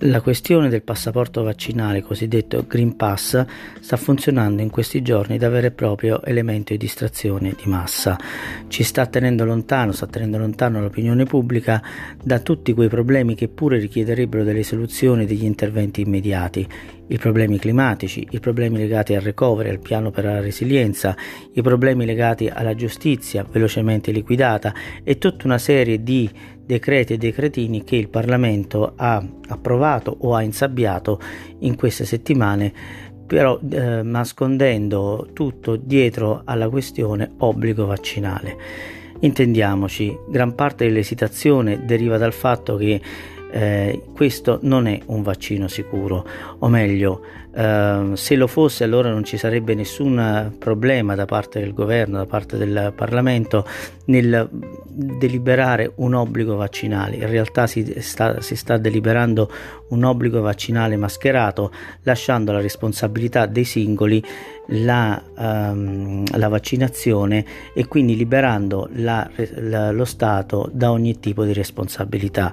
La questione del passaporto vaccinale, cosiddetto Green Pass, sta funzionando in questi giorni da vero e proprio elemento di distrazione di massa. Ci sta tenendo lontano, sta tenendo lontano l'opinione pubblica da tutti quei problemi che pure richiederebbero delle soluzioni e degli interventi immediati. I problemi climatici, i problemi legati al recovery, al piano per la resilienza, i problemi legati alla giustizia velocemente liquidata e tutta una serie di decreti e decretini che il Parlamento ha approvato o ha insabbiato in queste settimane però eh, nascondendo tutto dietro alla questione obbligo vaccinale. Intendiamoci, gran parte dell'esitazione deriva dal fatto che eh, questo non è un vaccino sicuro, o meglio, eh, se lo fosse allora non ci sarebbe nessun problema da parte del governo, da parte del Parlamento nel deliberare un obbligo vaccinale. In realtà si sta, si sta deliberando un obbligo vaccinale mascherato, lasciando la responsabilità dei singoli la, um, la, vaccinazione e quindi liberando la, la, lo Stato da ogni tipo di responsabilità.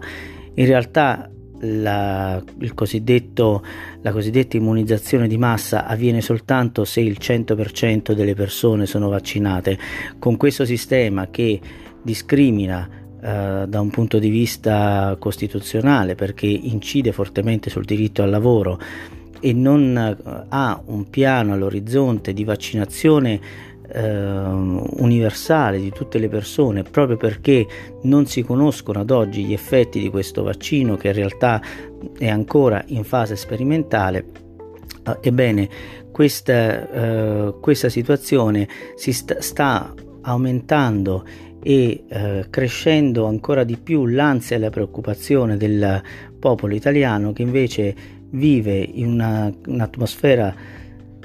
In realtà la, la cosiddetta immunizzazione di massa avviene soltanto se il 100% delle persone sono vaccinate. Con questo sistema che discrimina eh, da un punto di vista costituzionale perché incide fortemente sul diritto al lavoro e non eh, ha un piano all'orizzonte di vaccinazione eh, universale di tutte le persone proprio perché non si conoscono ad oggi gli effetti di questo vaccino che in realtà è ancora in fase sperimentale. Eh, ebbene questa, eh, questa situazione si sta, sta aumentando e eh, crescendo ancora di più l'ansia e la preoccupazione del popolo italiano che invece vive in una, un'atmosfera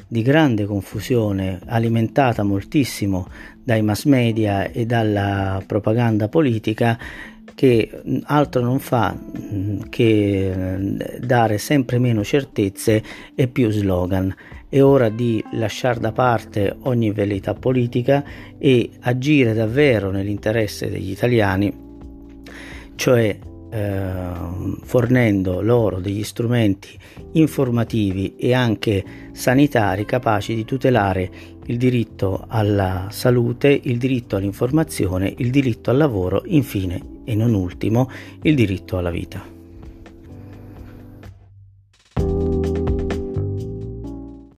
di grande confusione alimentata moltissimo dai mass media e dalla propaganda politica che altro non fa che eh, dare sempre meno certezze e più slogan. È ora di lasciare da parte ogni velleità politica e agire davvero nell'interesse degli italiani, cioè eh, fornendo loro degli strumenti informativi e anche sanitari capaci di tutelare il diritto alla salute, il diritto all'informazione, il diritto al lavoro, infine e non ultimo il diritto alla vita.